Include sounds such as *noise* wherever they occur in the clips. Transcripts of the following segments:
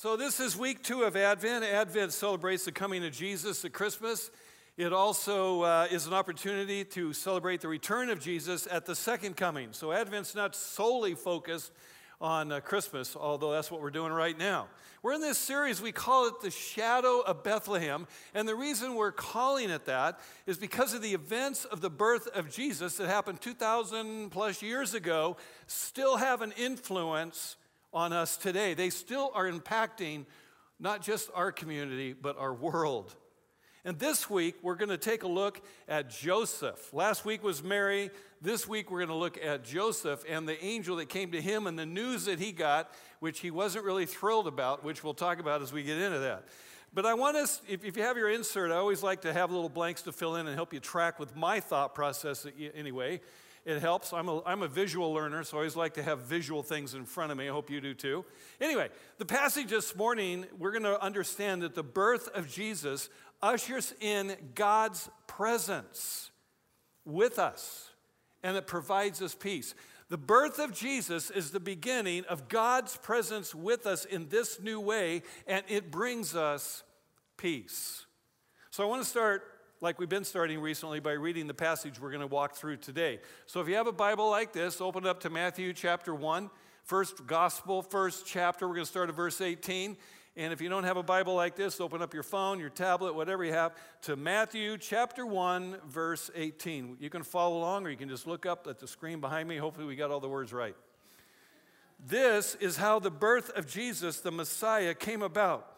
So, this is week two of Advent. Advent celebrates the coming of Jesus at Christmas. It also uh, is an opportunity to celebrate the return of Jesus at the second coming. So, Advent's not solely focused on uh, Christmas, although that's what we're doing right now. We're in this series, we call it The Shadow of Bethlehem. And the reason we're calling it that is because of the events of the birth of Jesus that happened 2,000 plus years ago, still have an influence on us today. They still are impacting not just our community, but our world. And this week, we're going to take a look at Joseph. Last week was Mary. This week, we're going to look at Joseph and the angel that came to him and the news that he got, which he wasn't really thrilled about, which we'll talk about as we get into that. But I want us, if, if you have your insert, I always like to have little blanks to fill in and help you track with my thought process anyway. It helps. I'm a, I'm a visual learner, so I always like to have visual things in front of me. I hope you do too. Anyway, the passage this morning, we're going to understand that the birth of Jesus ushers in God's presence with us, and it provides us peace. The birth of Jesus is the beginning of God's presence with us in this new way, and it brings us peace. So I want to start like we've been starting recently by reading the passage we're going to walk through today. So if you have a Bible like this, open it up to Matthew chapter 1, first gospel, first chapter. We're going to start at verse 18. And if you don't have a Bible like this, open up your phone, your tablet, whatever you have, to Matthew chapter 1, verse 18. You can follow along or you can just look up at the screen behind me. Hopefully, we got all the words right. This is how the birth of Jesus, the Messiah, came about.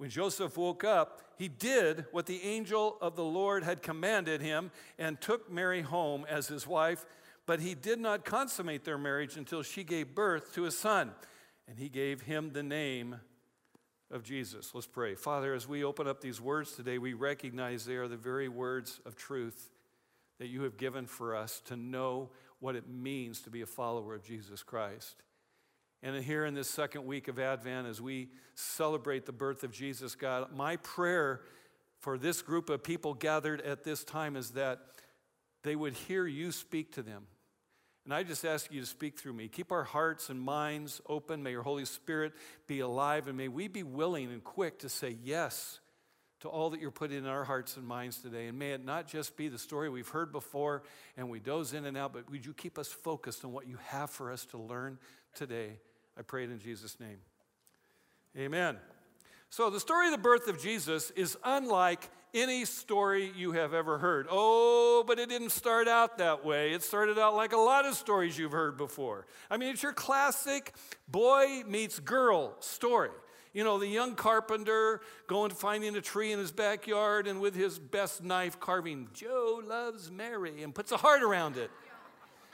When Joseph woke up, he did what the angel of the Lord had commanded him and took Mary home as his wife, but he did not consummate their marriage until she gave birth to a son, and he gave him the name of Jesus. Let's pray. Father, as we open up these words today, we recognize they are the very words of truth that you have given for us to know what it means to be a follower of Jesus Christ. And here in this second week of Advent, as we celebrate the birth of Jesus, God, my prayer for this group of people gathered at this time is that they would hear you speak to them. And I just ask you to speak through me. Keep our hearts and minds open. May your Holy Spirit be alive, and may we be willing and quick to say yes to all that you're putting in our hearts and minds today. And may it not just be the story we've heard before and we doze in and out, but would you keep us focused on what you have for us to learn today? I pray it in Jesus' name. Amen. So, the story of the birth of Jesus is unlike any story you have ever heard. Oh, but it didn't start out that way. It started out like a lot of stories you've heard before. I mean, it's your classic boy meets girl story. You know, the young carpenter going finding a tree in his backyard and with his best knife carving, Joe loves Mary, and puts a heart around it.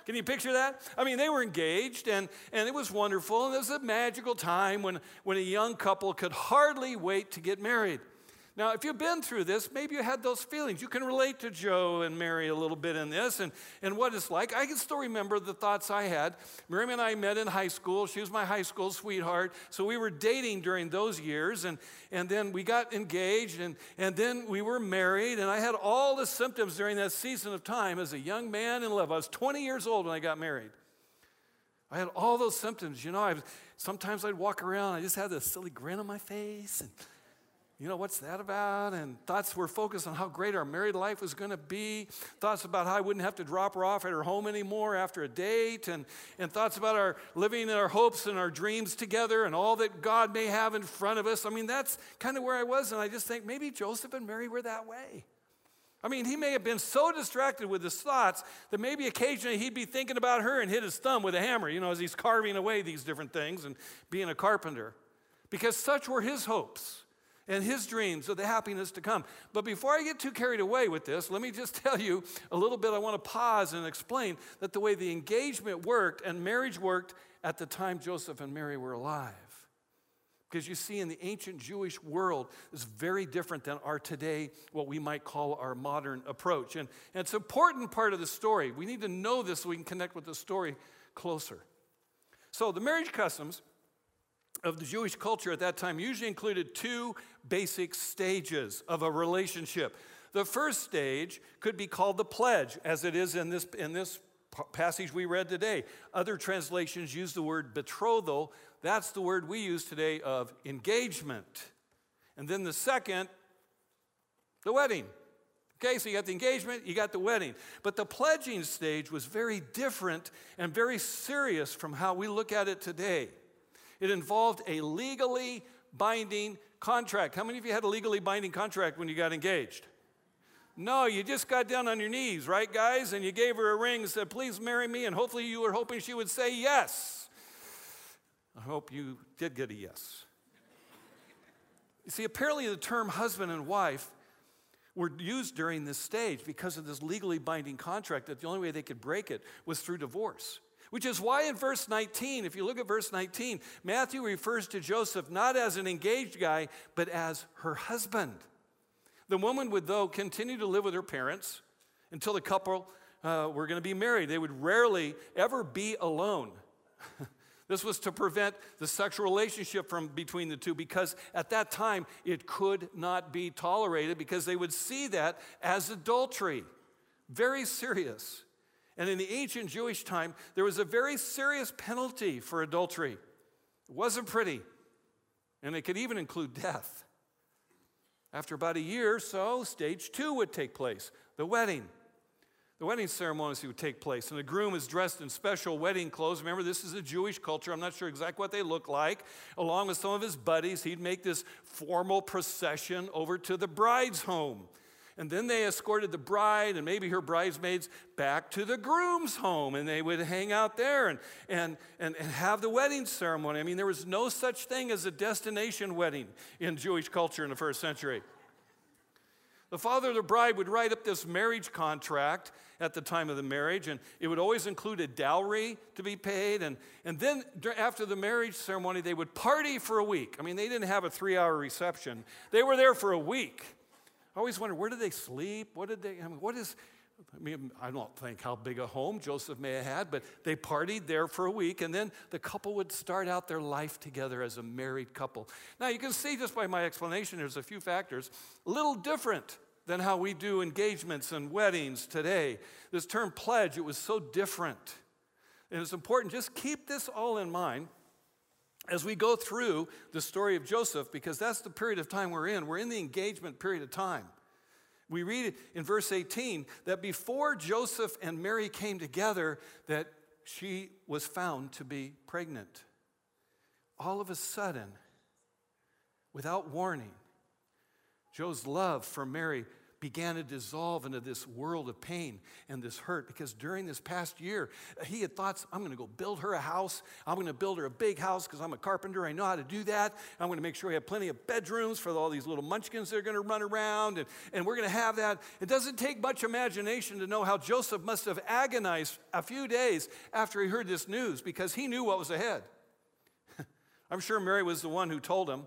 Can you picture that? I mean, they were engaged and, and it was wonderful. And it was a magical time when, when a young couple could hardly wait to get married. Now, if you've been through this, maybe you had those feelings. You can relate to Joe and Mary a little bit in this and, and what it's like. I can still remember the thoughts I had. Miriam and I met in high school. She was my high school sweetheart. So we were dating during those years. And, and then we got engaged and, and then we were married. And I had all the symptoms during that season of time as a young man in love. I was 20 years old when I got married. I had all those symptoms. You know, I was, sometimes I'd walk around, I just had this silly grin on my face. And, you know, what's that about? And thoughts were focused on how great our married life was going to be. Thoughts about how I wouldn't have to drop her off at her home anymore after a date. And, and thoughts about our living in our hopes and our dreams together and all that God may have in front of us. I mean, that's kind of where I was. And I just think maybe Joseph and Mary were that way. I mean, he may have been so distracted with his thoughts that maybe occasionally he'd be thinking about her and hit his thumb with a hammer, you know, as he's carving away these different things and being a carpenter. Because such were his hopes and his dreams of the happiness to come. But before I get too carried away with this, let me just *laughs* tell you a little bit. I want to pause and explain that the way the engagement worked and marriage worked at the time Joseph and Mary were alive. Because you see, in the ancient Jewish world, is very different than our today, what we might call our modern approach. And, and it's an important part of the story. We need to know this so we can connect with the story closer. So, the marriage customs of the Jewish culture at that time usually included two basic stages of a relationship. The first stage could be called the pledge, as it is in this, in this passage we read today. Other translations use the word betrothal. That's the word we use today of engagement. And then the second, the wedding. Okay, so you got the engagement, you got the wedding. But the pledging stage was very different and very serious from how we look at it today. It involved a legally binding contract. How many of you had a legally binding contract when you got engaged? No, you just got down on your knees, right, guys? And you gave her a ring and said, Please marry me. And hopefully you were hoping she would say yes. I hope you did get a yes. You see, apparently the term husband and wife were used during this stage because of this legally binding contract that the only way they could break it was through divorce. Which is why in verse 19, if you look at verse 19, Matthew refers to Joseph not as an engaged guy, but as her husband. The woman would, though, continue to live with her parents until the couple uh, were going to be married. They would rarely ever be alone. *laughs* this was to prevent the sexual relationship from between the two because at that time it could not be tolerated because they would see that as adultery. Very serious. And in the ancient Jewish time, there was a very serious penalty for adultery. It wasn't pretty, and it could even include death. After about a year or so, stage two would take place the wedding. The wedding ceremonies would take place, and the groom is dressed in special wedding clothes. Remember, this is a Jewish culture. I'm not sure exactly what they look like. Along with some of his buddies, he'd make this formal procession over to the bride's home. And then they escorted the bride and maybe her bridesmaids back to the groom's home, and they would hang out there and, and, and, and have the wedding ceremony. I mean, there was no such thing as a destination wedding in Jewish culture in the first century. The father of the bride would write up this marriage contract at the time of the marriage, and it would always include a dowry to be paid. And, and then after the marriage ceremony, they would party for a week. I mean, they didn't have a three hour reception, they were there for a week. I always wonder where did they sleep? What did they, I mean, what is, I mean, I don't think how big a home Joseph may have had, but they partied there for a week, and then the couple would start out their life together as a married couple. Now, you can see just by my explanation, there's a few factors, a little different than how we do engagements and weddings today. This term pledge, it was so different. And it's important, just keep this all in mind as we go through the story of Joseph, because that's the period of time we're in. We're in the engagement period of time. We read in verse 18 that before Joseph and Mary came together, that she was found to be pregnant. All of a sudden, without warning, Joe's love for Mary began to dissolve into this world of pain and this hurt because during this past year, he had thoughts I'm going to go build her a house. I'm going to build her a big house because I'm a carpenter. I know how to do that. I'm going to make sure we have plenty of bedrooms for all these little munchkins that are going to run around, and, and we're going to have that. It doesn't take much imagination to know how Joseph must have agonized a few days after he heard this news because he knew what was ahead. *laughs* I'm sure Mary was the one who told him.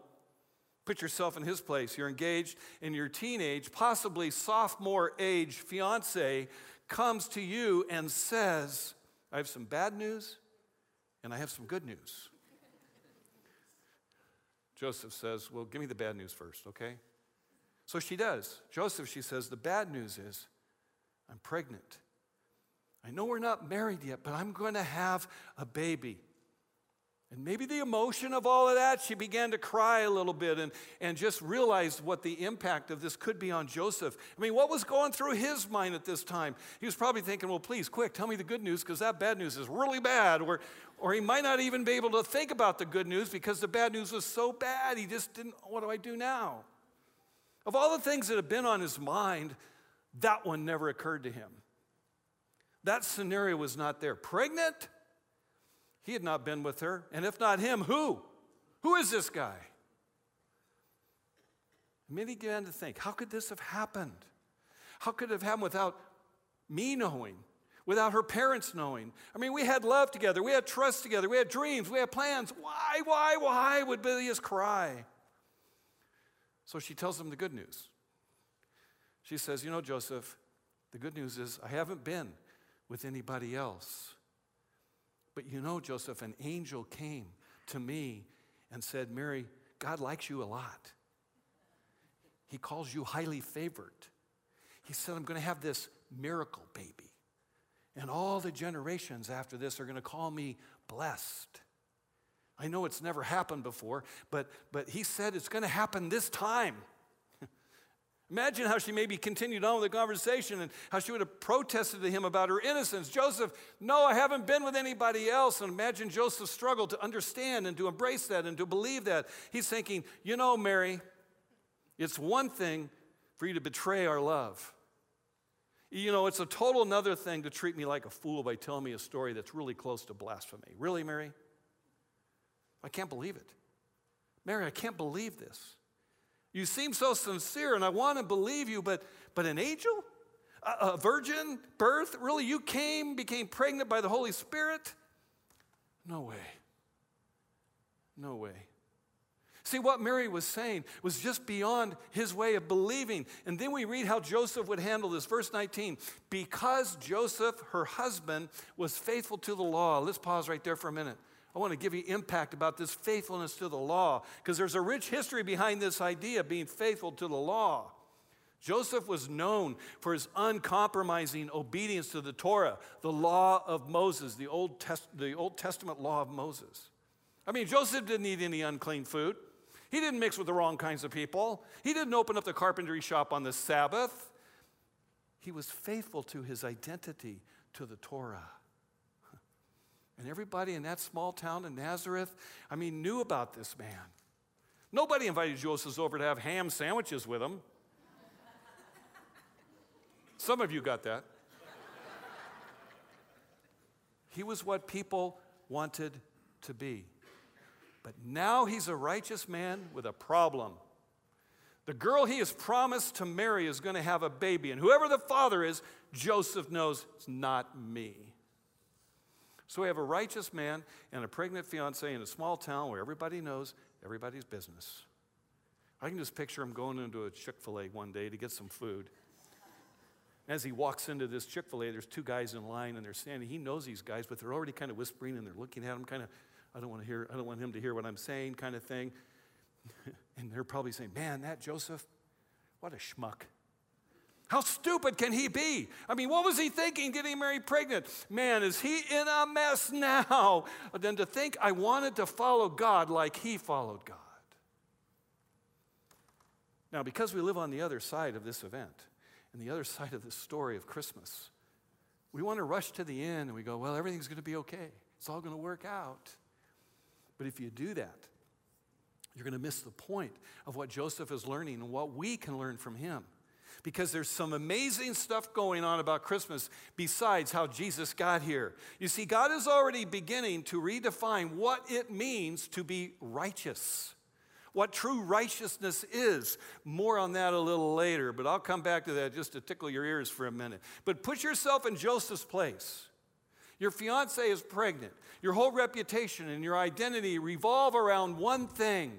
Put yourself in his place. You're engaged in your teenage, possibly sophomore age fiance comes to you and says, I have some bad news and I have some good news. Joseph says, Well, give me the bad news first, okay? So she does. Joseph, she says, The bad news is I'm pregnant. I know we're not married yet, but I'm going to have a baby. And maybe the emotion of all of that, she began to cry a little bit and, and just realized what the impact of this could be on Joseph. I mean, what was going through his mind at this time? He was probably thinking, well, please, quick, tell me the good news because that bad news is really bad. Or, or he might not even be able to think about the good news because the bad news was so bad, he just didn't, what do I do now? Of all the things that have been on his mind, That one never occurred to him. That scenario was not there. Pregnant? He had not been with her. And if not him, who? Who is this guy? Then began to think, how could this have happened? How could it have happened without me knowing, without her parents knowing? I mean, we had love together, we had trust together, we had dreams, we had plans. Why, why, why would Bilius cry? So she tells him the good news. She says, You know, Joseph, the good news is I haven't been with anybody else. But you know, Joseph, an angel came to me and said, Mary, God likes you a lot. He calls you highly favored. He said, I'm going to have this miracle baby. And all the generations after this are going to call me blessed. I know it's never happened before, but, but he said it's going to happen this time. Imagine how she maybe continued on with the conversation and how she would have protested to him about her innocence. Joseph, no, I haven't been with anybody else. And imagine Joseph's struggle to understand and to embrace that and to believe that. He's thinking, you know, Mary, it's one thing for you to betray our love. You know, it's a total another thing to treat me like a fool by telling me a story that's really close to blasphemy. Really, Mary? I can't believe it. Mary, I can't believe this. You seem so sincere, and I want to believe you, but, but an angel? A, a virgin birth? Really? You came, became pregnant by the Holy Spirit? No way. No way. See, what Mary was saying was just beyond his way of believing. And then we read how Joseph would handle this. Verse 19 because Joseph, her husband, was faithful to the law. Let's pause right there for a minute. I want to give you impact about this faithfulness to the law because there's a rich history behind this idea of being faithful to the law. Joseph was known for his uncompromising obedience to the Torah, the law of Moses, the Old, Test- the Old Testament law of Moses. I mean, Joseph didn't eat any unclean food. He didn't mix with the wrong kinds of people. He didn't open up the carpentry shop on the Sabbath. He was faithful to his identity to the Torah. And everybody in that small town in Nazareth, I mean, knew about this man. Nobody invited Joseph over to have ham sandwiches with him. Some of you got that. He was what people wanted to be. But now he's a righteous man with a problem. The girl he has promised to marry is going to have a baby, and whoever the father is, Joseph knows it's not me. So we have a righteous man and a pregnant fiance in a small town where everybody knows everybody's business. I can just picture him going into a Chick fil A one day to get some food. As he walks into this Chick fil A, there's two guys in line and they're standing. He knows these guys, but they're already kind of whispering and they're looking at him, kind of, I don't want to hear, I don't want him to hear what I'm saying, kind of thing. *laughs* and they're probably saying, Man, that Joseph, what a schmuck. How stupid can he be? I mean, what was he thinking getting Mary pregnant? Man, is he in a mess *laughs* now? Than to think I wanted to follow God like he followed God. Now, because we live on the other side of this event and the other side of the story of Christmas, we want to rush to the end and we go, well, everything's going to be okay. It's all going to work out. But if you do that, you're going to miss the point of what Joseph is learning and what we can learn from him because there's some amazing stuff going on about Christmas besides how Jesus got here. You see, God is already beginning to redefine what it means to be righteous, what true righteousness is. More on that a little later, but I'll come back to that just to tickle your ears for a minute. But put yourself in Joseph's place. Your fiance is pregnant. Your whole reputation and your identity revolve around one thing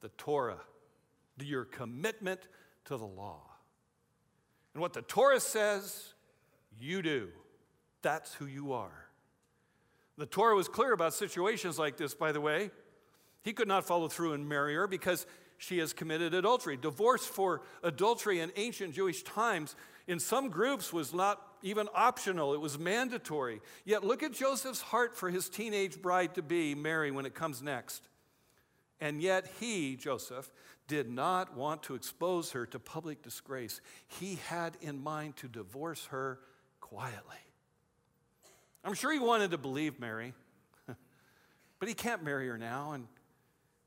the Torah, your commitment to the law. And what the Torah says, you do. That's who you are. The Torah was clear about situations like this, by the way. He could not follow through and marry her because she has committed adultery. Divorce for adultery in ancient Jewish times, in some groups, was not even optional, it was mandatory. Yet look at Joseph's heart for his teenage bride to be, Mary, when it comes next. And yet he, Joseph, did not want to expose her to public disgrace. He had in mind to divorce her quietly. I'm sure he wanted to believe Mary, *laughs* but he can't marry her now, and,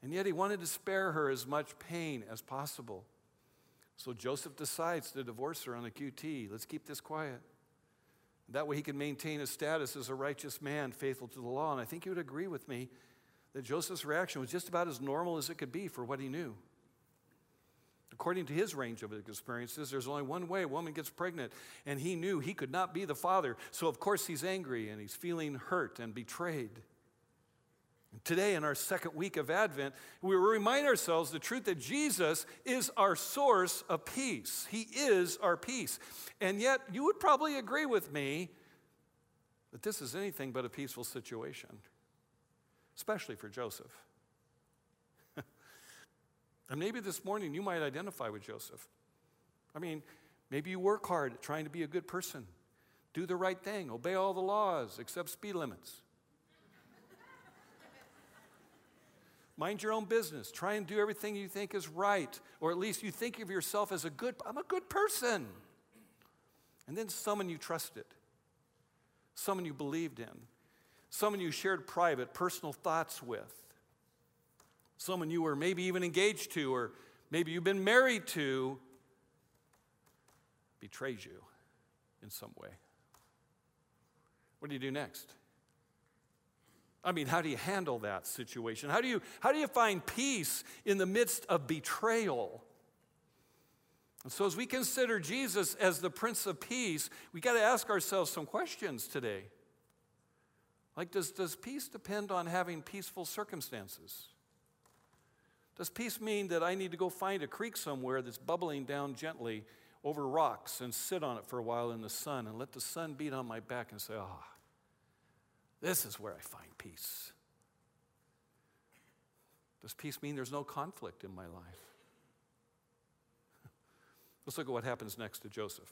and yet he wanted to spare her as much pain as possible. So Joseph decides to divorce her on the QT. Let's keep this quiet. That way he can maintain his status as a righteous man, faithful to the law. And I think you would agree with me that Joseph's reaction was just about as normal as it could be for what he knew. According to his range of experiences, there's only one way a woman gets pregnant, and he knew he could not be the father. So, of course, he's angry and he's feeling hurt and betrayed. Today, in our second week of Advent, we remind ourselves the truth that Jesus is our source of peace. He is our peace. And yet, you would probably agree with me that this is anything but a peaceful situation, especially for Joseph. And maybe this morning you might identify with Joseph. I mean, maybe you work hard trying to be a good person, do the right thing, obey all the laws, except speed limits. Mind your own business. Try and do everything you think is right, or at least you think of yourself as a good, I'm a good person. And then someone you trusted, someone you believed in, someone you shared private, personal thoughts with, someone you were maybe even engaged to, or maybe you've been married to, betrays you in some way. What do you do next? I mean, how do you handle that situation? How do you, how do you find peace in the midst of betrayal? And so, as we consider Jesus as the Prince of Peace, we got to ask ourselves some questions today. Like, does, does peace depend on having peaceful circumstances? Does peace mean that I need to go find a creek somewhere that's bubbling down gently over rocks and sit on it for a while in the sun and let the sun beat on my back and say, ah, oh, this is where I find peace. Does peace mean there's no conflict in my life? *laughs* Let's look at what happens next to Joseph.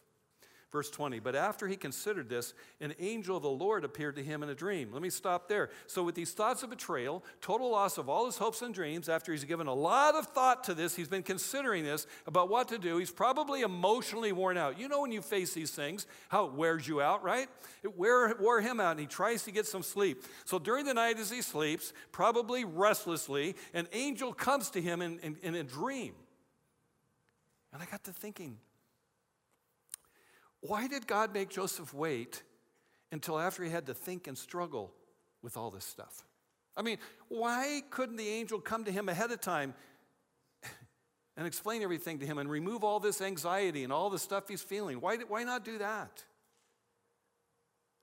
Verse 20, but after he considered this, an angel of the Lord appeared to him in a dream. Let me stop there. So, with these thoughts of betrayal, total loss of all his hopes and dreams, after he's given a lot of thought to this, he's been considering this about what to do. He's probably emotionally worn out. You know, when you face these things, how it wears you out, right? It wear, wore him out, and he tries to get some sleep. So, during the night as he sleeps, probably restlessly, an angel comes to him in, in, in a dream. And I got to thinking, why did God make Joseph wait until after he had to think and struggle with all this stuff? I mean, why couldn't the angel come to him ahead of time and explain everything to him and remove all this anxiety and all the stuff he's feeling? Why, why not do that?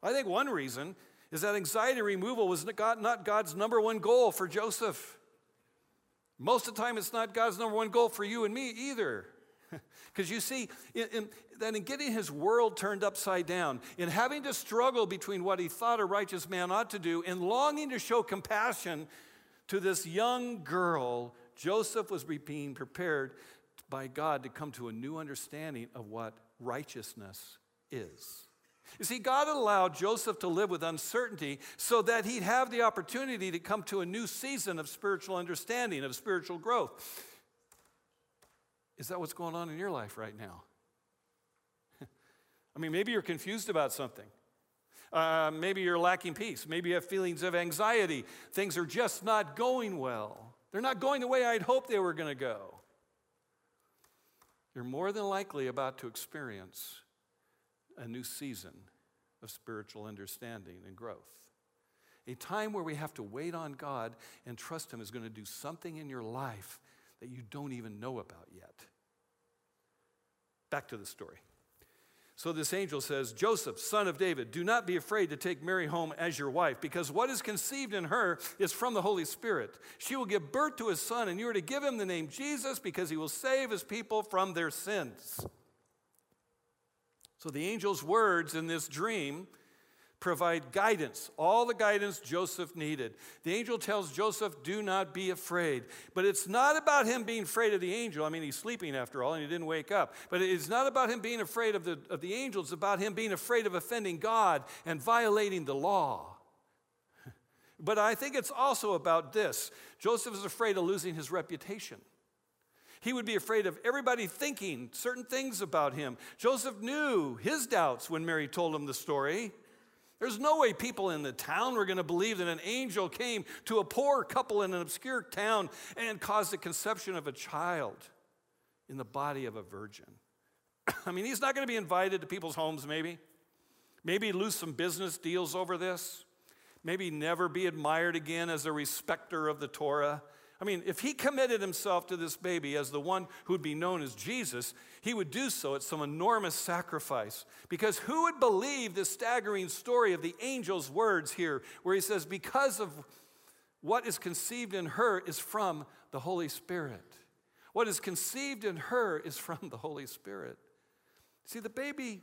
I think one reason is that anxiety removal was not God's number one goal for Joseph. Most of the time, it's not God's number one goal for you and me either. *laughs* Because you see, in, in, that in getting his world turned upside down, in having to struggle between what he thought a righteous man ought to do, in longing to show compassion to this young girl, Joseph was being prepared by God to come to a new understanding of what righteousness is. You see, God allowed Joseph to live with uncertainty so that he'd have the opportunity to come to a new season of spiritual understanding, of spiritual growth. Is that what's going on in your life right now? *laughs* I mean, maybe you're confused about something. Uh, maybe you're lacking peace. Maybe you have feelings of anxiety. Things are just not going well. They're not going the way I'd hoped they were going to go. You're more than likely about to experience a new season of spiritual understanding and growth. A time where we have to wait on God and trust Him is going to do something in your life that you don't even know about yet. Back to the story. So this angel says, Joseph, son of David, do not be afraid to take Mary home as your wife, because what is conceived in her is from the Holy Spirit. She will give birth to a son, and you are to give him the name Jesus, because he will save his people from their sins. So the angel's words in this dream provide guidance, all the guidance Joseph needed. The angel tells Joseph, Do not be afraid. But it's not about him being afraid of the angel. I mean, he's sleeping after all, and he didn't wake up. But it's not about him being afraid of the, of the angel, it's about him being afraid of offending God and violating the law. *laughs* But I think it's also about this Joseph is afraid of losing his reputation. He would be afraid of everybody thinking certain things about him. Joseph knew his doubts when Mary told him the story. There's no way people in the town were going to believe that an angel came to a poor couple in an obscure town and caused the conception of a child. in the body of a virgin. *coughs* I mean, he's not going to be invited to people's homes, maybe. Maybe lose some business deals over this. Maybe never be admired again as a respecter of the Torah. I mean, if he committed himself to this baby as the one who would be known as Jesus, he would do so at some enormous sacrifice. Because who would believe this staggering story of the angel's words here, where he says, Because of what is conceived in her is from the Holy Spirit? What is conceived in her is from the Holy Spirit. See, the baby,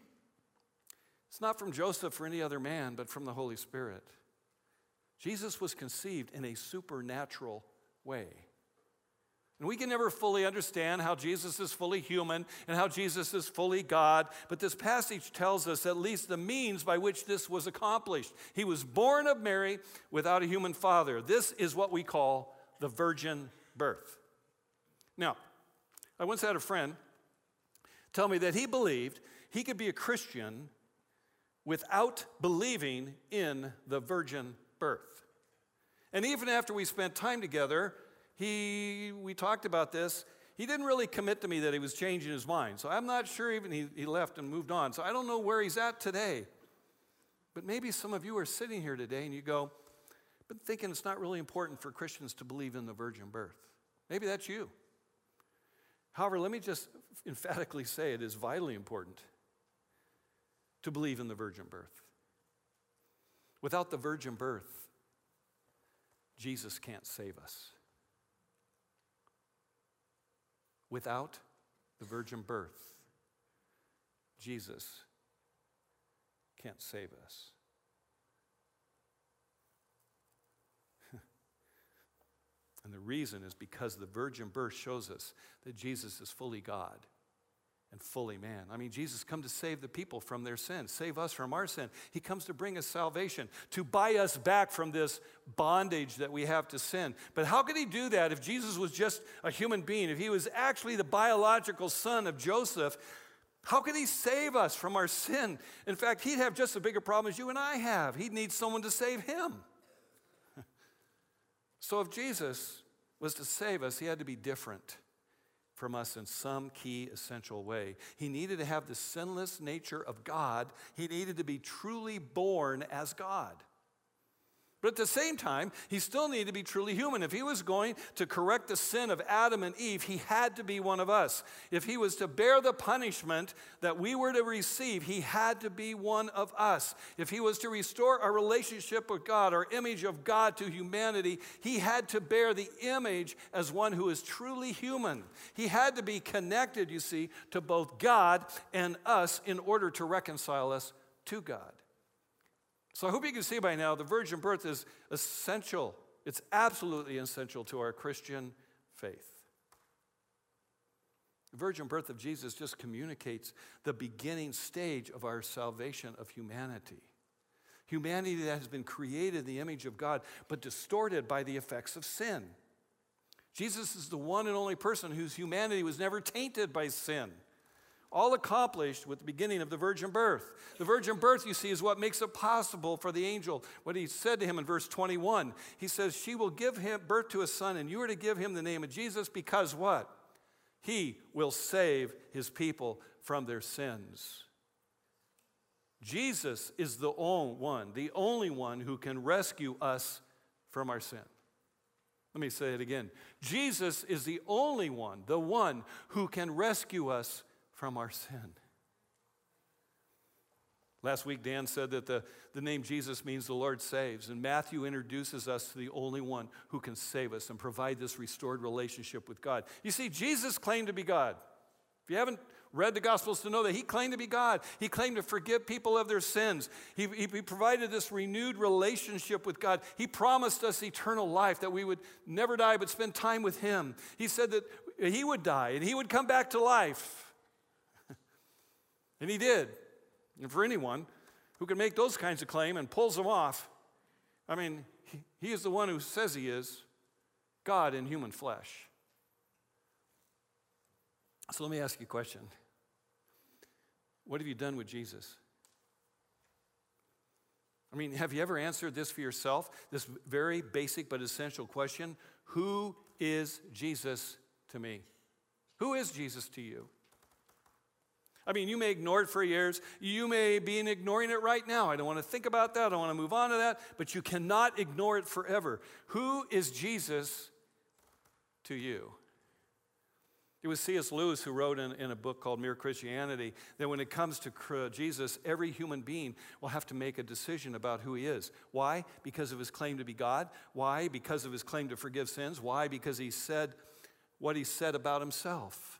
it's not from Joseph or any other man, but from the Holy Spirit. Jesus was conceived in a supernatural way. And we can never fully understand how Jesus is fully human and how Jesus is fully God, but this passage tells us at least the means by which this was accomplished. He was born of Mary without a human father. This is what we call the virgin birth. Now, I once had a friend tell me that he believed he could be a Christian without believing in the virgin birth. And even after we spent time together, he, we talked about this. He didn't really commit to me that he was changing his mind. So I'm not sure even he, he left and moved on. So I don't know where he's at today. But maybe some of you are sitting here today and you go, but thinking it's not really important for Christians to believe in the virgin birth. Maybe that's you. However, let me just *laughs* emphatically say it is vitally important to believe in the virgin birth. Without the virgin birth, Jesus can't save us. Without the virgin birth, Jesus can't save us. *laughs* and the reason is because the virgin birth shows us that Jesus is fully God and fully man. I mean, Jesus come to save the people from their sin, save us from our sin. He comes to bring us salvation, to buy us back from this bondage that we have to sin. But how could he do that if Jesus was just a human being? If he was actually the biological son of Joseph, how could he save us from our sin? In fact, he'd have just as big a problem as you and I have. He'd need someone to save him. *laughs* so if Jesus was to save us, he had to be different from us in some key essential way. He needed to have the sinless nature of God, he needed to be truly born as God. But at the same time, he still needed to be truly human. If he was going to correct the sin of Adam and Eve, he had to be one of us. If he was to bear the punishment that we were to receive, he had to be one of us. If he was to restore our relationship with God, our image of God to humanity, he had to bear the image as one who is truly human. He had to be connected, you see, to both God and us in order to reconcile us to God. So I hope you can see by now the virgin birth is essential. It's absolutely essential to our Christian faith. The virgin birth of Jesus just communicates the beginning stage of our salvation of humanity. Humanity that has been created in the image of God, but distorted by the effects of sin. Jesus is the one and only person whose humanity was never tainted by sin all accomplished with the beginning of the virgin birth. The virgin birth, you see, is what makes it possible for the angel. What he said to him in verse 21, he says, She will give him birth to a son, and you are to give him the name of Jesus because what? He will save his people from their sins. Jesus is the only one, the only one who can rescue us from our sin. Let me say it again. Jesus is the only one, the one who can rescue us from our sin. Last week, Dan said that the, the name Jesus means the Lord saves, and Matthew introduces us to the only one who can save us and provide this restored relationship with God. You see, Jesus claimed to be God. If you haven't read the Gospels to know that he claimed to be God, he claimed to forgive people of their sins. He, he, he provided this renewed relationship with God. He promised us eternal life, that we would never die but spend time with him. He said that he would die and he would come back to life. And he did. And for anyone who can make those kinds of claim and pulls them off, I mean, he, is the one who says he is God in human flesh. So let me ask you a question. What have you done with Jesus? I mean, have you ever answered this for yourself? This very basic but essential question Who is Jesus to me? Who is Jesus to you? I mean, you may ignore it for years. You may be ignoring it right now. I don't want to think about that. I don't want to move on to that. But you cannot ignore it forever. Who is Jesus to you? It was C.S. Lewis who wrote in, in, a book called Mere Christianity that when it comes to Jesus, every human being will have to make a decision about who he is. Why? Because of his claim to be God. Why? Because of his claim to forgive sins. Why? Because he said what he said about himself.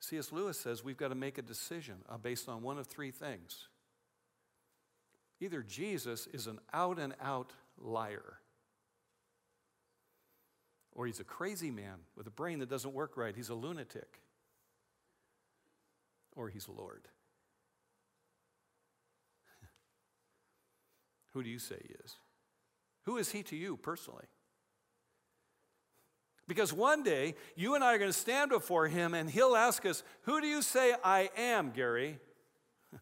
C.S. Lewis says we've got to make a decision uh, based on one of three things. Either Jesus is an out and out liar, or he's a crazy man with a brain that doesn't work right. He's a lunatic, or he's Lord. *laughs* Who do you say he is? Who is he to you personally? Because one day, you and I are going to stand before him and he'll ask us, Who do you say I am, Gary? *laughs*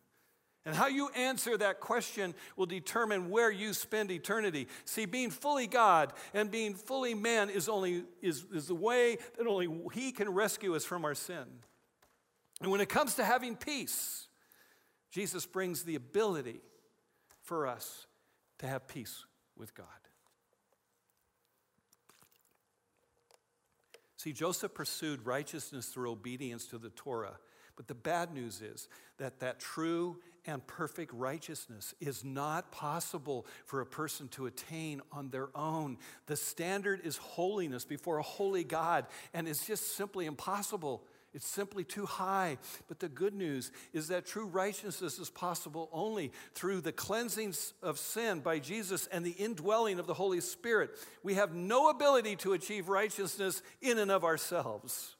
And how you answer that question will determine where you spend eternity. See, being fully God and being fully man is only is, is the way that only He can rescue us from our sin. And when it comes to having peace, Jesus brings the ability for us to have peace with God. See, Joseph pursued righteousness through obedience to the Torah. But the bad news is that that true and perfect righteousness is not possible for a person to attain on their own. The standard is holiness before a holy God, and it's just simply impossible. It's simply too high. But the good news is that true righteousness is possible only through the cleansing of sin by Jesus and the indwelling of the Holy Spirit. We have no ability to achieve righteousness in and of ourselves.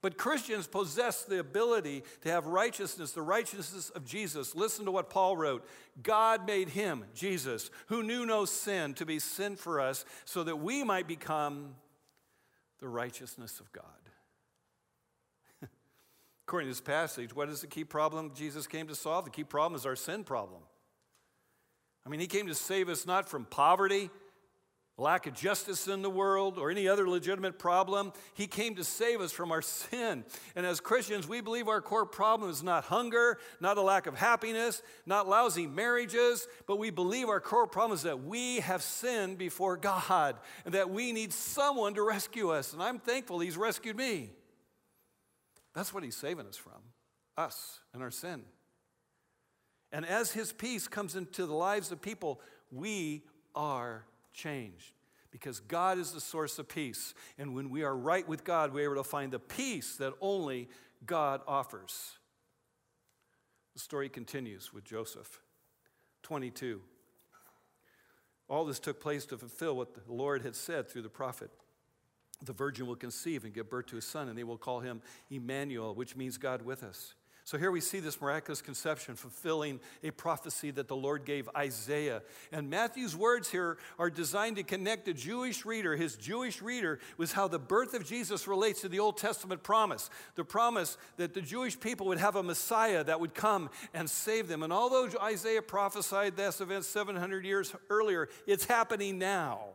But Christians possess the ability to have righteousness, the righteousness of Jesus. Listen to what Paul wrote God made him, Jesus, who knew no sin, to be sin for us, so that we might become the righteousness of God. According to this passage, what is the key problem Jesus came to solve? The key problem is our sin problem. I mean, he came to save us not from poverty, lack of justice in the world, or any other legitimate problem. He came to save us from our sin. And as Christians, we believe our core problem is not hunger, not a lack of happiness, not lousy marriages, but we believe our core problem is that we have sinned before God and that we need someone to rescue us. And I'm thankful He's rescued me. That's what he's saving us from us and our sin. And as his peace comes into the lives of people, we are changed because God is the source of peace. And when we are right with God, we're able to find the peace that only God offers. The story continues with Joseph. 22. All this took place to fulfill what the Lord had said through the prophet the virgin will conceive and give birth to a son, and they will call him Emmanuel, which means God with us. So here we see this miraculous conception fulfilling a prophecy that the Lord gave Isaiah. And Matthew's words here are designed to connect the Jewish reader, his Jewish reader, with how the birth of Jesus relates to the Old Testament promise. The promise that the Jewish people would have a Messiah that would come and save them. And although Isaiah prophesied this event 700 years earlier, it's happening now.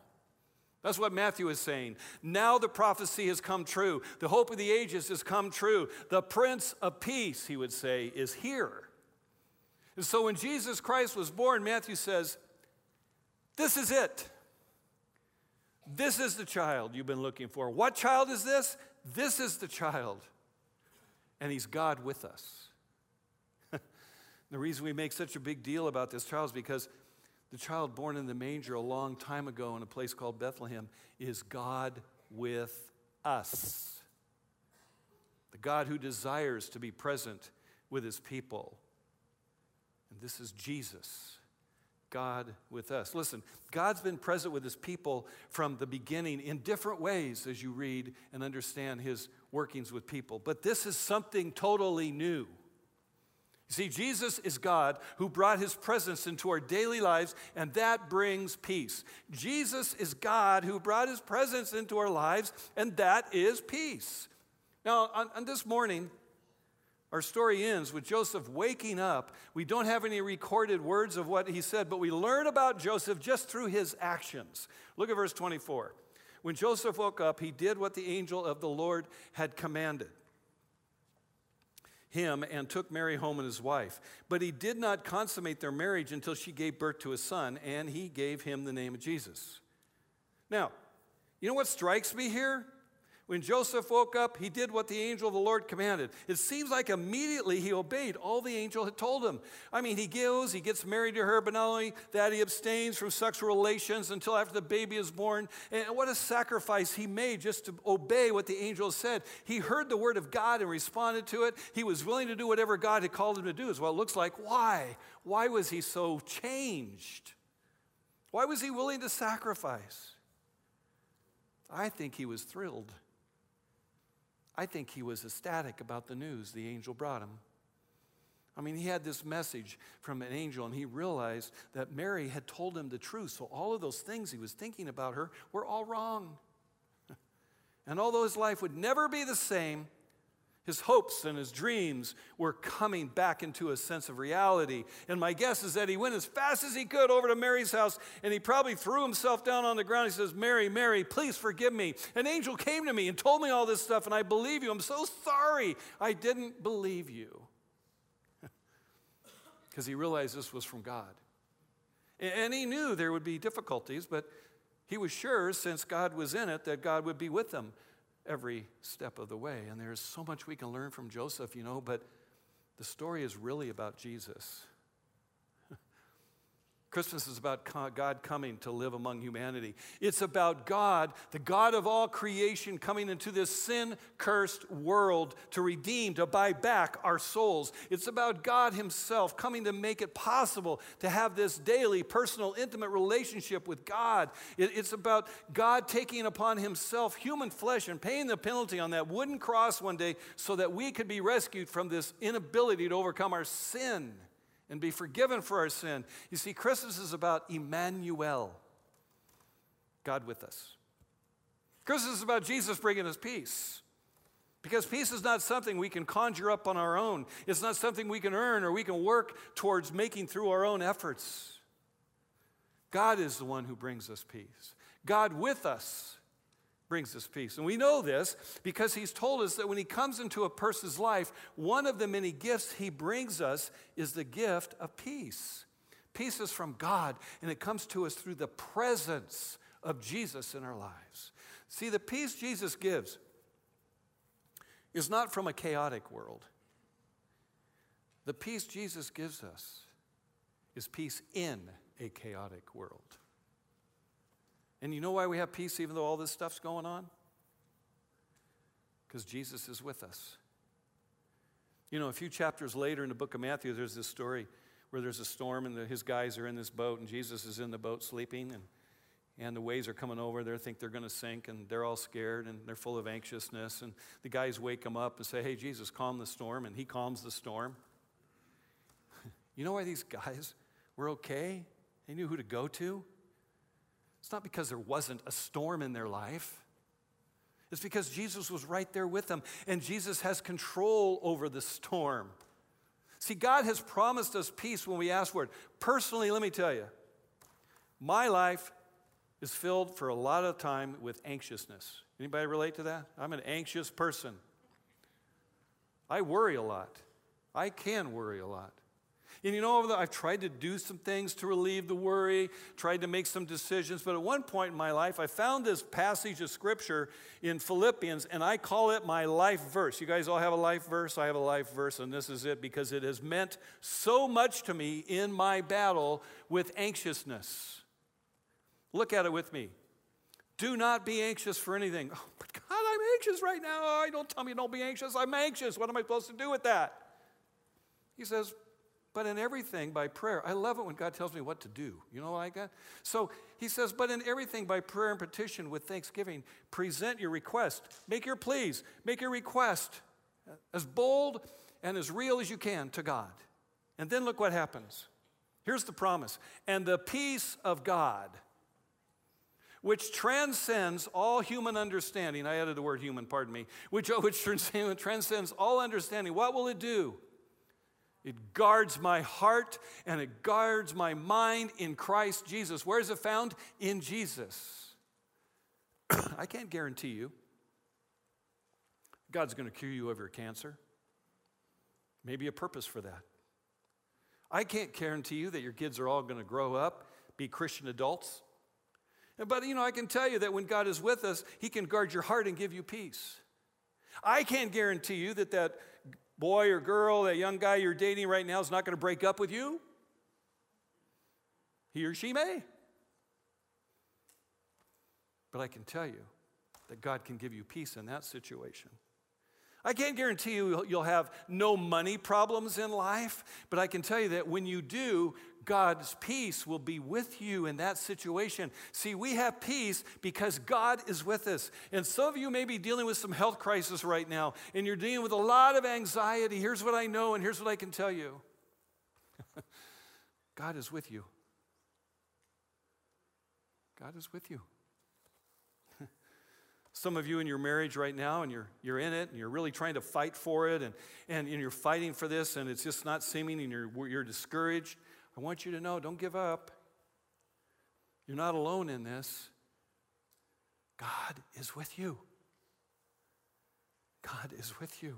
That's what Matthew is saying. Now the prophecy has come true. The hope of the ages has come true. The Prince of Peace, he would say, is here. And so when Jesus Christ was born, Matthew says, This is it. This is the child you've been looking for. What child is this? This is the child. And he's God with us. *laughs* the reason we make such a big deal about this child is because the child born in the manger a long time ago in a place called Bethlehem is God with us. The God who desires to be present with his people. And this is Jesus, God with us. Listen, God's been present with his people from the beginning in different ways as you read and understand his workings with people. But this is something totally new. See, Jesus is God who brought his presence into our daily lives, and that brings peace. Jesus is God who brought his presence into our lives, and that is peace. Now, on, on this morning, our story ends with Joseph waking up. We don't have any recorded words of what he said, but we learn about Joseph just through his actions. Look at verse 24. When Joseph woke up, he did what the angel of the Lord had commanded him and took Mary home and his wife. But he did not consummate their marriage until she gave birth to a son, and he gave him the name of Jesus. Now, you know what strikes me here? When Joseph woke up, he did what the angel of the Lord commanded. It seems like immediately he obeyed all the angel had told him. I mean, he goes, he gets married to her, but not only that, he abstains from sexual relations until after the baby is born. And what a sacrifice he made just to obey what the angel said. He heard the word of God and responded to it. He was willing to do whatever God had called him to do, is what it looks like. Why? Why was he so changed? Why was he willing to sacrifice? I think he was thrilled. I think he was ecstatic about the news the angel brought him. I mean, he had this message from an angel, and he realized that Mary had told him the truth. So, all of those things he was thinking about her were all wrong. *laughs* And although his life would never be the same, his hopes and his dreams were coming back into a sense of reality. And my guess is that he went as fast as he could over to Mary's house and he probably threw himself down on the ground. He says, Mary, Mary, please forgive me. An angel came to me and told me all this stuff, and I believe you. I'm so sorry I didn't believe you. *laughs* Because he realized this was from God. And he knew there would be difficulties, but he was sure, since God was in it, that God would be with them every step of the way. And there's so much we can learn from Joseph, you know, but the story is really about Jesus. Christmas is about God coming to live among humanity. It's about God, the God of all creation, coming into this sin cursed world to redeem, to buy back our souls. It's about God Himself coming to make it possible to have this daily, personal, intimate relationship with God. It's about God taking upon Himself human flesh and paying the penalty on that wooden cross one day so that we could be rescued from this inability to overcome our sin and be forgiven for our sin. You see, Christmas is about Emmanuel, God with us. Christmas is about Jesus bringing us peace. Because peace is not something we can conjure up on our own. It's not something we can earn or we can work towards making through our own efforts. God is the one who brings us peace. God with us brings us peace. And we know this because he's told us that when he comes into a person's life, one of the many gifts he brings us is the gift of peace. Peace is from God, and it comes to us through the presence of Jesus in our lives. See, the peace Jesus gives is not from a chaotic world. The peace Jesus gives us is peace in a chaotic world. And you know why we have peace even though all this stuff's going on? Because Jesus is with us. You know, a few chapters later in the book of Matthew, there's this story where there's a storm and the, his guys are in this boat and Jesus is in the boat sleeping and, and the waves are coming over. They think they're going to sink and they're all scared and they're full of anxiousness. And the guys wake him up and say, Hey, Jesus, calm the storm. And he calms the storm. *laughs* you know why these guys were okay? They knew who to go to. It's not because there wasn't a storm in their life. It's because Jesus was right there with them, and Jesus has control over the storm. See, God has promised us peace when we ask for it. Personally, let me tell you, my life is filled for a lot of time with anxiousness. Anybody relate to that? I'm an anxious person. I worry a lot. I can worry a lot. And you know, I've tried to do some things to relieve the worry, tried to make some decisions, but at one point in my life, I found this passage of scripture in Philippians, and I call it my life verse. You guys all have a life verse? I have a life verse, and this is it because it has meant so much to me in my battle with anxiousness. Look at it with me. Do not be anxious for anything. Oh, but God, I'm anxious right now. Oh, don't tell me don't be anxious. I'm anxious. What am I supposed to do with that? He says, but in everything by prayer. I love it when God tells me what to do. You know like that? So he says, but in everything by prayer and petition with thanksgiving, present your request. Make your pleas, make your request as bold and as real as you can to God. And then look what happens. Here's the promise. And the peace of God, which transcends all human understanding. I added the word human, pardon me. Which, *laughs* which transcends all understanding. What will it do? It guards my heart and it guards my mind in Christ Jesus. Where is it found? In Jesus. *clears throat* I can't guarantee you God's going to cure you of your cancer. Maybe a purpose for that. I can't guarantee you that your kids are all going to grow up, be Christian adults. But you know, I can tell you that when God is with us, He can guard your heart and give you peace. I can't guarantee you that that boy or girl, that young guy you're dating right now is not going to break up with you. He or she may. But I can tell you that God can give you peace in that situation. I can't guarantee you you'll have no money problems in life, but I can tell you that when you do, God's peace will be with you in that situation. See, we have peace because God is with us. And some of you may be dealing with some health crisis right now, and you're dealing with a lot of anxiety. Here's what I know, and here's what I can tell you *laughs* God is with you. God is with you. *laughs* Some of you in your marriage right now, and you're, you're in it, and you're really trying to fight for it, and, and, you're fighting for this, and it's just not seeming, and you're, you're discouraged. I want you to know don't give up. You're not alone in this. God is with you. God is with you.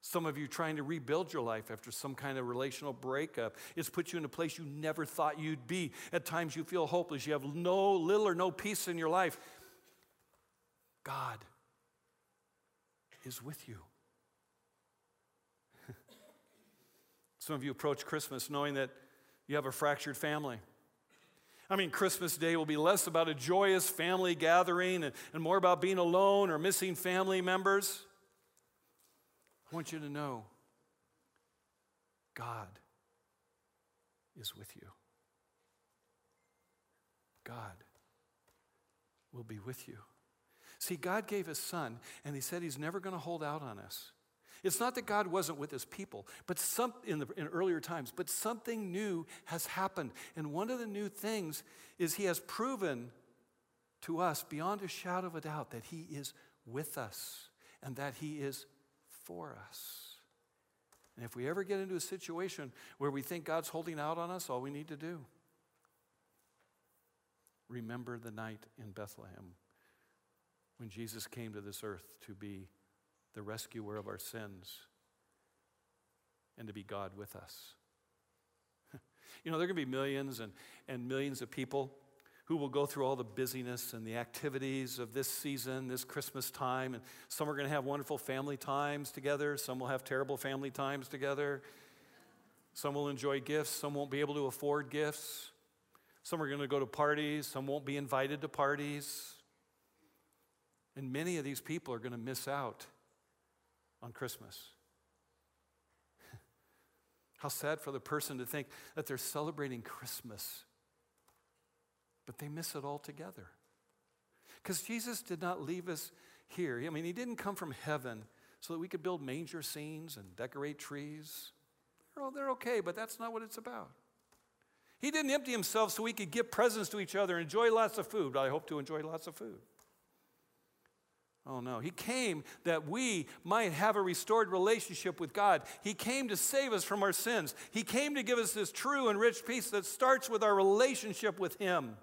Some of you trying to rebuild your life after some kind of relational breakup. It's put you in a place you never thought you'd be. At times you feel hopeless. You have no little or no peace in your life. God is with you. *laughs* Some of you approach Christmas knowing that you have a fractured family. I mean, Christmas Day will be less about a joyous family gathering and, and more about being alone or missing family members. I want you to know God is with you. God will be with you. See, God gave his son, and he said he's never going to hold out on us. It's not that God wasn't with his people, but some in, the, in earlier times, but something new has happened. And one of the new things is he has proven to us beyond a shadow of a doubt that he is with us and that he is for us. And if we ever get into a situation where we think God's holding out on us, all we need to do remember the night in Bethlehem when Jesus came to this earth to be the rescuer of our sins and to be God with us. *laughs* you know, there are going to be millions and, and millions of people who will go through all the busyness and the activities of this season, this Christmas time. And some are going to have wonderful family times together, some will have terrible family times together. Some will enjoy gifts, some won't be able to afford gifts. Some are going to go to parties, some won't be invited to parties. And many of these people are going to miss out on Christmas. *laughs* How sad for the person to think that they're celebrating Christmas, but they miss it altogether. Because Jesus did not leave us here. I mean, He didn't come from heaven so that we could build manger scenes and decorate trees. They're, all, they're okay, but that's not what it's about. He didn't empty Himself so we could give presents to each other, and enjoy lots of food. I hope to enjoy lots of food. Oh no. He came that we might have a restored relationship with God. He came to save us from our sins. He came to give us this true and rich peace that starts with our relationship with Him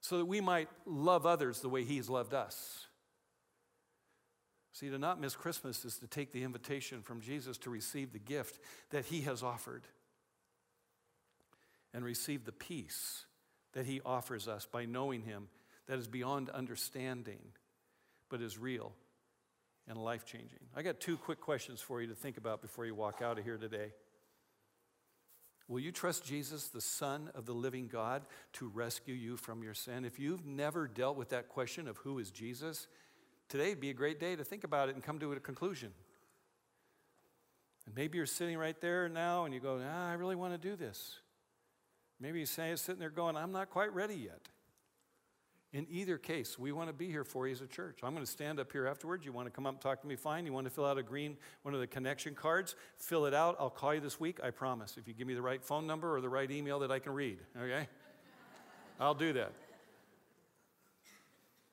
so that we might love others the way He's loved us. See, to not miss Christmas is to take the invitation from Jesus to receive the gift that He has offered and receive the peace that He offers us by knowing Him that is beyond understanding but is real and life changing. I got two quick questions for you to think about before you walk out of here today. Will you trust Jesus, the Son of the living God, to rescue you from your sin? If you've never dealt with that question of who is Jesus, today would be a great day to think about it and come to a conclusion. And maybe you're sitting right there now and you go, ah, I really want to do this. Maybe you're sitting there going, I'm not quite ready yet. In either case, we want to be here for you as a church. I'm going to stand up here afterwards. You want to come up and talk to me? Fine. You want to fill out a green, one of the connection cards? Fill it out. I'll call you this week, I promise. If you give me the right phone number or the right email that I can read, okay? *laughs* I'll do that.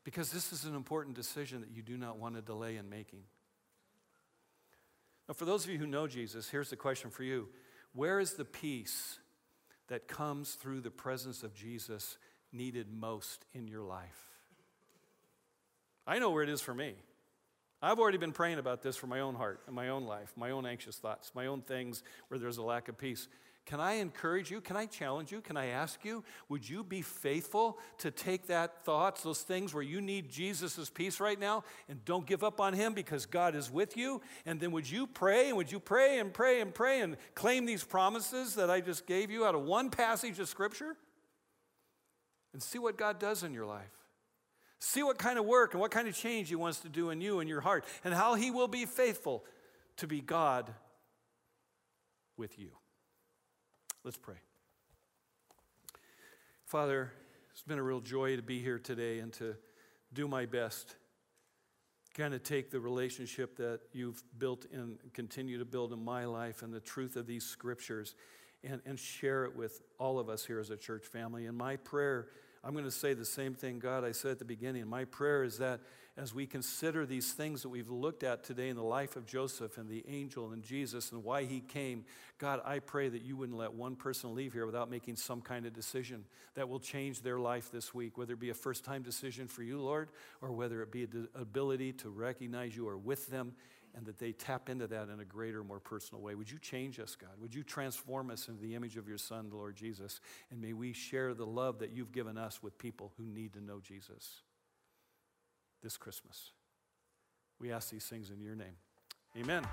Because this is an important decision that you do not want to delay in making. Now, for those of you who know Jesus, here's the question for you Where is the peace that comes through the presence of Jesus needed most in your life? I know where it is for me. I've already been praying about this for my own heart and my own life, my own anxious thoughts, my own things where there's a lack of peace. Can I encourage you? Can I challenge you? Can I ask you? Would you be faithful to take that thoughts, those things where you need Jesus' peace right now, and don't give up on Him because God is with you? And then would you pray and would you pray and pray and pray and claim these promises that I just gave you out of one passage of Scripture? And see what God does in your life. See what kind of work and what kind of change He wants to do in you and your heart, and how He will be faithful to be God with you. Let's pray. Father, it's been a real joy to be here today and to do my best. Kind of take the relationship that you've built and continue to build in my life and the truth of these scriptures and, and share it with all of us here as a church family. And my prayer, I'm going to say the same thing, God, I said at the beginning. My prayer is that as we consider these things that we've looked at today in the life of Joseph and the angel and Jesus and why he came, God, I pray that you wouldn't let one person leave here without making some kind of decision that will change their life this week, whether it be a first time decision for you, Lord, or whether it be the ability to recognize you are with them and that they tap into that in a greater, more personal way. Would you change us, God? Would you transform us into the image of your Son, the Lord Jesus? And may we share the love that you've given us with people who need to know Jesus this Christmas. We ask these things in your name. Amen.